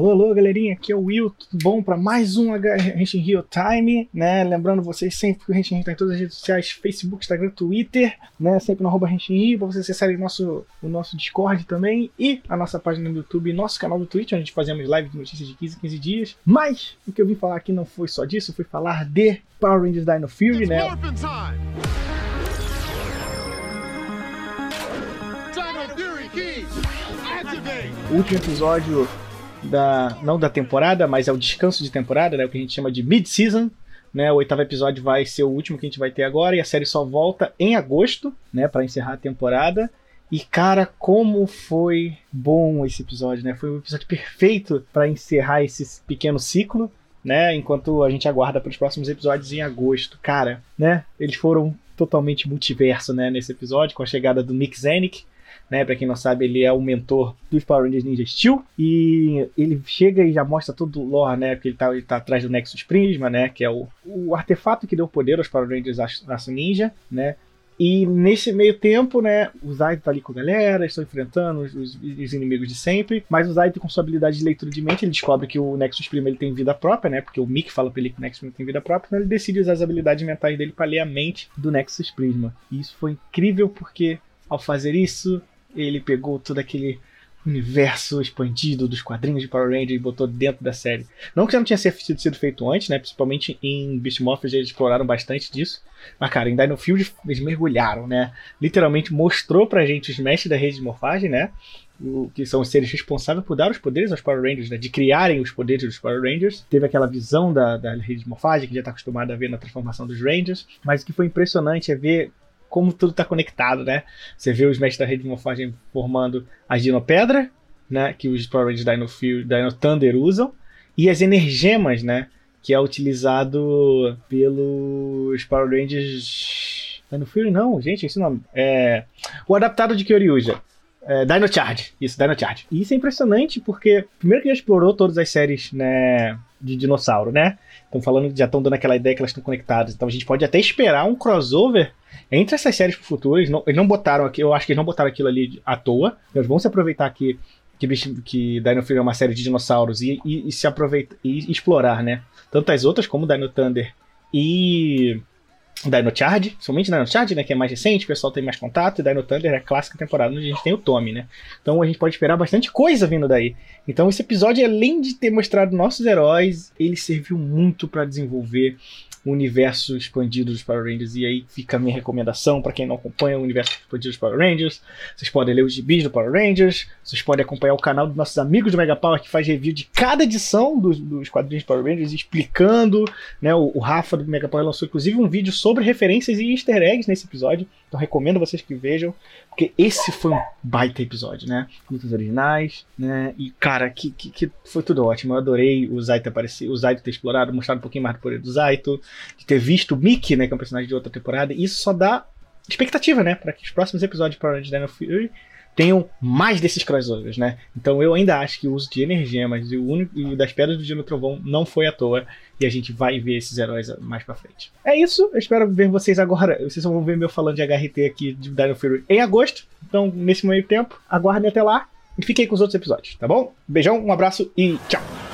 Alô, alô, galerinha, aqui é o Will, tudo bom? Para mais um Henshin Rio Time, né? Lembrando vocês sempre que o Henshin Rio tá em todas as redes sociais, Facebook, Instagram, Twitter, né? Sempre no arroba Henshin Rio, pra vocês acessarem o nosso, o nosso Discord também e a nossa página no YouTube e nosso canal do Twitch, onde a gente fazemos live de notícias de 15 15 dias. Mas o que eu vim falar aqui não foi só disso, foi falar de Power Rangers Dino Fury, né? O último episódio da não da temporada, mas é o descanso de temporada, né, o que a gente chama de mid-season. Né, o oitavo episódio vai ser o último que a gente vai ter agora e a série só volta em agosto, né, para encerrar a temporada. E cara, como foi bom esse episódio, né? Foi um episódio perfeito para encerrar esse pequeno ciclo, né? Enquanto a gente aguarda para os próximos episódios em agosto. Cara, né? Eles foram totalmente multiverso, né, nesse episódio com a chegada do Nick Zanuck, né? Para quem não sabe, ele é o mentor dos Power Rangers Ninja Steel e ele chega e já mostra todo o lore, né? Porque ele tá, ele tá atrás do Nexus Prisma, né? Que é o, o artefato que deu poder aos Power Rangers Aço Ninja, né? E nesse meio tempo, né, o Zaito tá ali com a galera, estão enfrentando os, os, os, inimigos de sempre, mas o Zaito, com sua habilidade de leitura de mente, ele descobre que o Nexus Prima ele tem vida própria, né, porque o Mick fala pra ele que o Nexus Prima tem vida própria, então ele decide usar as habilidades mentais dele para ler a mente do Nexus Prisma. E isso foi incrível porque, ao fazer isso, ele pegou todo aquele universo expandido dos quadrinhos de Power Rangers e botou dentro da série. Não que já não tinha sido, feito antes, né? Principalmente em Beast Morphers eles exploraram bastante disso. Mas, cara, em Dino Field eles mergulharam, né? Literalmente mostrou pra gente os mestres da rede de morfagem, né? O, que são os seres responsáveis por dar os poderes aos Power Rangers, né? De criarem os poderes dos Power Rangers. Teve aquela visão da, da rede de morfagem que já está acostumado a ver na transformação dos Rangers. Mas o que foi impressionante é ver como tudo está conectado, né? Você vê os mestres da rede de morfagem formando a Dinopedra, né? Que os Power Rangers Dino, Dino Thunder usam, e as energemas, né? Que é utilizado pelos Power Rangers. Dino Fury não, gente, esse nome. É. O adaptado de Kyoryuja. É, Dino Charge, isso, Dino Charge. E isso é impressionante porque, primeiro que já explorou todas as séries né, de dinossauro, né? Estão falando, já estão dando aquela ideia que elas estão conectadas. Então a gente pode até esperar um crossover entre essas séries pro futuro. Eles não, eles não botaram aqui, eu acho que eles não botaram aquilo ali à toa. Eles vão se aproveitar aqui que, que Dino Fury é uma série de dinossauros e, e, e se aproveitar e explorar, né? Tanto as outras como Dino Thunder e Dino Charge, somente Dino Charge, né, que é mais recente, o pessoal tem mais contato, e Dino Thunder é a clássica temporada onde a gente tem o Tommy, né? Então a gente pode esperar bastante coisa vindo daí. Então esse episódio, além de ter mostrado nossos heróis, ele serviu muito para desenvolver o universo expandido dos Power Rangers. E aí fica a minha recomendação para quem não acompanha o universo expandido dos Power Rangers. Vocês podem ler os gibis do Power Rangers, vocês podem acompanhar o canal dos nossos amigos do Mega Power que faz review de cada edição dos, dos quadrinhos Power Rangers, explicando. Né, o, o Rafa do Mega Power lançou inclusive um vídeo sobre referências e easter eggs nesse episódio. Então recomendo vocês que vejam, porque esse foi um baita episódio, né? Lutas originais, né? E cara, que, que, que foi tudo ótimo. Eu adorei o Zaito aparecer, o Zaito ter explorado, mostrado um pouquinho mais do poder do Zaito, de ter visto o Mickey, né, que é um personagem de outra temporada. E isso só dá expectativa, né, para que os próximos episódios Rangers Dino Fury tenham mais desses crossovers, né? Então eu ainda acho que o uso de energemas e o único e das pedras do Dino Trovão não foi à toa e a gente vai ver esses heróis mais pra frente. É isso, eu espero ver vocês agora. Vocês vão ver meu falando de HRT aqui de Dino Fury em agosto. Então, nesse meio tempo, aguardem até lá e fiquem com os outros episódios, tá bom? Beijão, um abraço e tchau!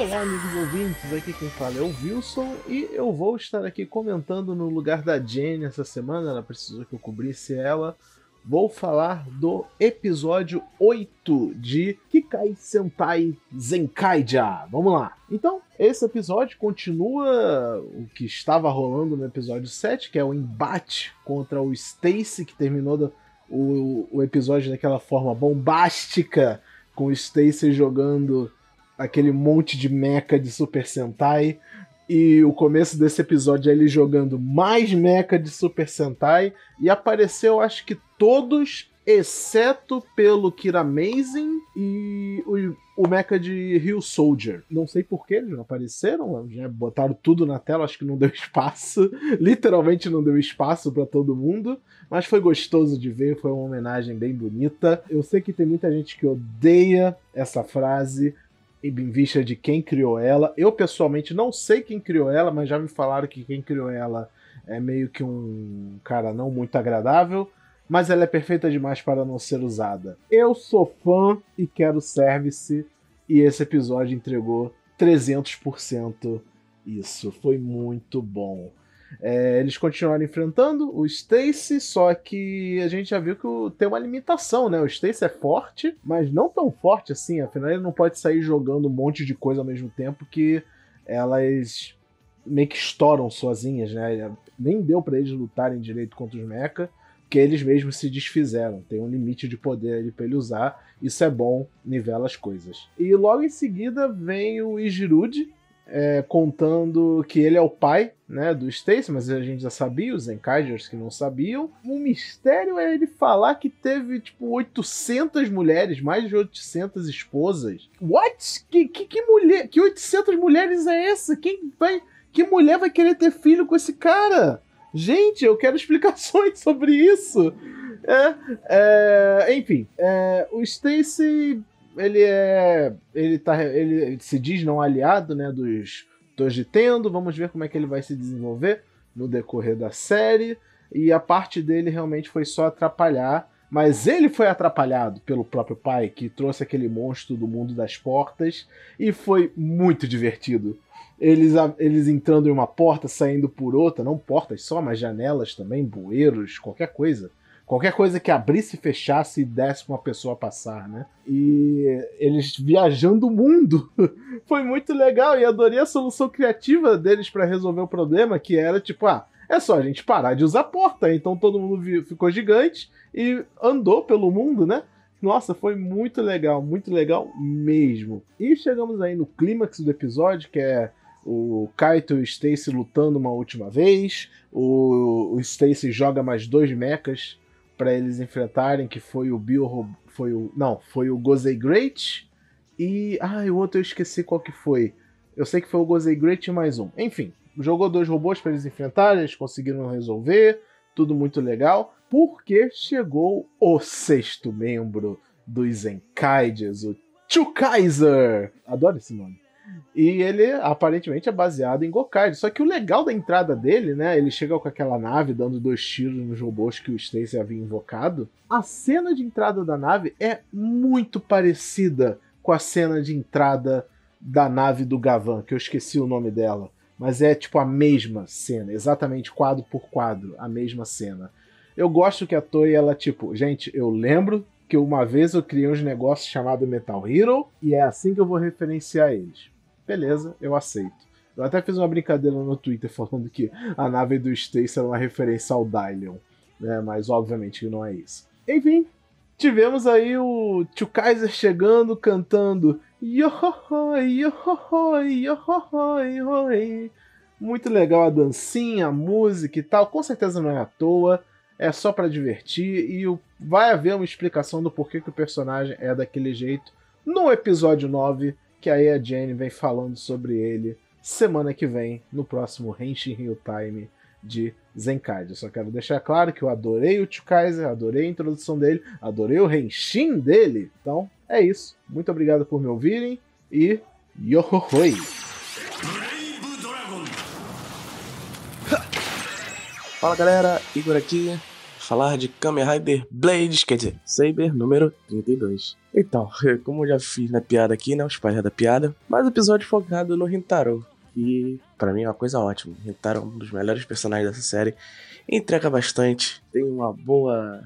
Olá, amigos ouvintes, aqui quem fala é o Wilson e eu vou estar aqui comentando no lugar da Jenny essa semana, ela precisou que eu cobrisse ela. Vou falar do episódio 8 de Kikai Sentai Zenkaija. Vamos lá. Então, esse episódio continua o que estava rolando no episódio 7, que é o embate contra o Stacy, que terminou do, o, o episódio daquela forma bombástica, com o Stacy jogando aquele monte de mecha de Super Sentai. E o começo desse episódio é ele jogando mais mecha de Super Sentai. E apareceu, acho que todos, exceto pelo Kira Amazing e o, o mecha de Rio Soldier. Não sei porquê, eles não apareceram, já botaram tudo na tela, acho que não deu espaço. Literalmente não deu espaço para todo mundo. Mas foi gostoso de ver, foi uma homenagem bem bonita. Eu sei que tem muita gente que odeia essa frase, em vista de quem criou ela. Eu pessoalmente não sei quem criou ela, mas já me falaram que quem criou ela é meio que um cara não muito agradável. mas ela é perfeita demais para não ser usada. Eu sou fã e quero service, e esse episódio entregou 300% isso. Foi muito bom. É, eles continuaram enfrentando o Stacy, só que a gente já viu que o, tem uma limitação, né? O Stacy é forte, mas não tão forte assim. Afinal, ele não pode sair jogando um monte de coisa ao mesmo tempo que elas meio que estouram sozinhas, né? Nem deu para eles lutarem direito contra os mecha, porque eles mesmos se desfizeram. Tem um limite de poder ali pra ele usar. Isso é bom, nivela as coisas. E logo em seguida vem o Ijirude, é, contando que ele é o pai né, do Stacy, mas a gente já sabia, os Enkaijers que não sabiam. O mistério é ele falar que teve, tipo, 800 mulheres, mais de 800 esposas. What? Que, que, que mulher? Que 800 mulheres é essa? Quem vai... Que mulher vai querer ter filho com esse cara? Gente, eu quero explicações sobre isso. É, é, enfim, é, o Stacy ele é. Ele, tá, ele se diz não aliado né, dos Tendo. Vamos ver como é que ele vai se desenvolver no decorrer da série. E a parte dele realmente foi só atrapalhar. Mas ele foi atrapalhado pelo próprio pai, que trouxe aquele monstro do mundo das portas. E foi muito divertido. Eles, eles entrando em uma porta, saindo por outra, não portas só, mas janelas também, bueiros, qualquer coisa. Qualquer coisa que abrisse e fechasse e desse uma pessoa passar, né? E eles viajando o mundo. Foi muito legal e adorei a solução criativa deles para resolver o problema, que era tipo, ah, é só a gente parar de usar porta. Então todo mundo ficou gigante e andou pelo mundo, né? Nossa, foi muito legal, muito legal mesmo. E chegamos aí no clímax do episódio, que é o Kaito e o Stacy lutando uma última vez. O, o Stacy joga mais dois mechas para eles enfrentarem, que foi o Bill foi o não, foi o Gozei Great e ah, o outro eu esqueci qual que foi. Eu sei que foi o Gozei Great e mais um. Enfim, jogou dois robôs para eles enfrentarem, eles conseguiram resolver, tudo muito legal, porque chegou o sexto membro dos Zenkaiges, o Chukaiser. Adoro esse nome. E ele aparentemente é baseado em Gokaido. Só que o legal da entrada dele, né? Ele chega com aquela nave dando dois tiros nos robôs que o Stacy havia invocado. A cena de entrada da nave é muito parecida com a cena de entrada da nave do Gavan, que eu esqueci o nome dela. Mas é tipo a mesma cena, exatamente quadro por quadro, a mesma cena. Eu gosto que a Toei, ela, tipo, gente, eu lembro que uma vez eu criei uns negócios chamado Metal Hero e é assim que eu vou referenciar eles beleza, eu aceito. Eu até fiz uma brincadeira no Twitter falando que a nave do Stacy era uma referência ao Dylion, né? Mas obviamente não é isso. Enfim, tivemos aí o Tio Kaiser chegando, cantando Yohohoi, Yohohoi, Yohohoi, Muito legal a dancinha, a música e tal. Com certeza não é à toa, é só para divertir e vai haver uma explicação do porquê que o personagem é daquele jeito no episódio 9 que aí a Jenny vem falando sobre ele semana que vem, no próximo Henshin Rio Time de Zenkaido. Só quero deixar claro que eu adorei o Chukaiser, adorei a introdução dele, adorei o Henshin dele. Então, é isso. Muito obrigado por me ouvirem e yohohoi! Fala galera, Igor aqui, falar de Kamen Rider Blades, quer dizer, Saber número 32. Então, como eu já fiz na piada aqui, né, os pais da piada, mais episódio focado no Rintaro, e para mim é uma coisa ótima. Rintaro é um dos melhores personagens dessa série, entrega bastante, tem uma boa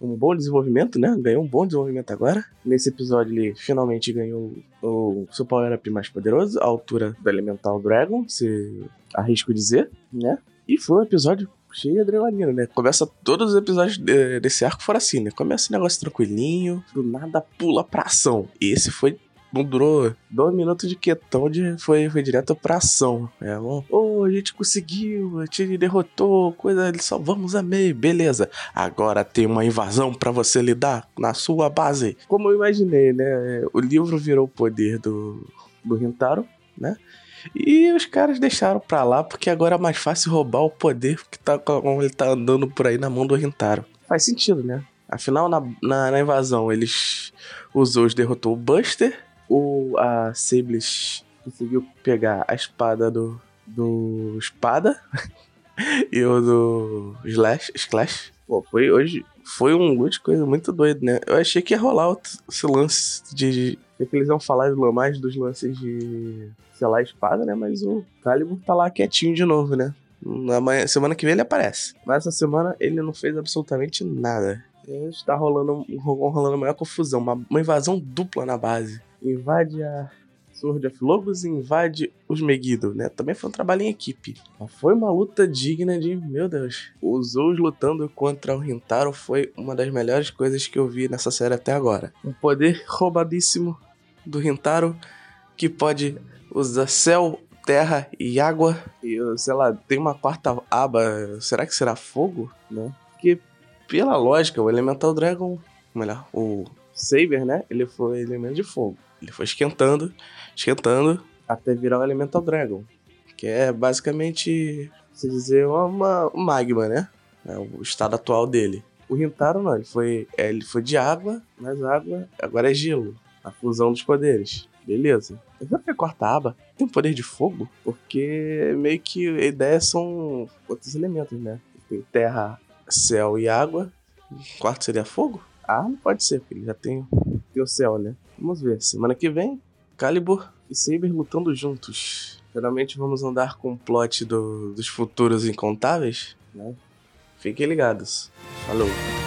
um bom desenvolvimento, né? Ganhou um bom desenvolvimento agora. Nesse episódio ele finalmente ganhou o seu power up mais poderoso, a altura do Elemental Dragon, se arrisco dizer, né? E foi um episódio cheio de adrenalina, né? Começa todos os episódios desse arco fora assim, né? Começa um negócio tranquilinho, do nada pula pra ação. E esse foi não durou dois minutos de quietão, de, foi, foi direto pra ação. É, bom, oh, a gente conseguiu, a gente derrotou, coisa, salvamos a meio, beleza. Agora tem uma invasão para você lidar na sua base. Como eu imaginei, né? O livro virou o poder do, do Rintaro, né? E os caras deixaram pra lá porque agora é mais fácil roubar o poder que tá, como ele tá andando por aí na mão do Rintaro. Faz sentido, né? Afinal, na, na, na invasão, eles. Os Zeus derrotou o Buster, o, a Sablis conseguiu pegar a espada do. do Espada e o do Slash, Slash Pô, foi hoje. Foi um loot coisa muito doido, né? Eu achei que ia rolar esse lance de. De que eles iam falar mais dos lances de. sei lá, espada, né? Mas o Calibur tá lá quietinho de novo, né? Na manhã, semana que vem ele aparece. Mas essa semana ele não fez absolutamente nada. Está rolando, rolando maior confusão. Uma, uma invasão dupla na base. Invade a Sword of Logos invade os Megiddo, né? Também foi um trabalho em equipe. Foi uma luta digna de, meu Deus. Os Zou lutando contra o Rintaro foi uma das melhores coisas que eu vi nessa série até agora. Um poder roubadíssimo do Rintaro que pode usar céu, terra e água. E, sei lá, tem uma quarta aba. Será que será fogo? Né? Que, pela lógica, o Elemental Dragon, melhor, o Saber, né? Ele foi elemento de fogo. Ele foi esquentando, esquentando, até virar o Elemental Dragon. Que é basicamente, se dizer, uma, uma magma, né? É o estado atual dele. O Rintaro não, ele foi, é, ele foi de água, mas água agora é gelo. A fusão dos poderes. Beleza. Será que a quarta aba tem poder de fogo? Porque meio que a ideia são outros elementos, né? Tem terra, céu e água. Quarto seria fogo? Ah, não pode ser, porque ele já tem, tem o céu, né? Vamos ver. Semana que vem, Calibur e Saber lutando juntos. Geralmente vamos andar com o plot do, dos futuros incontáveis, né? Fiquem ligados. Falou!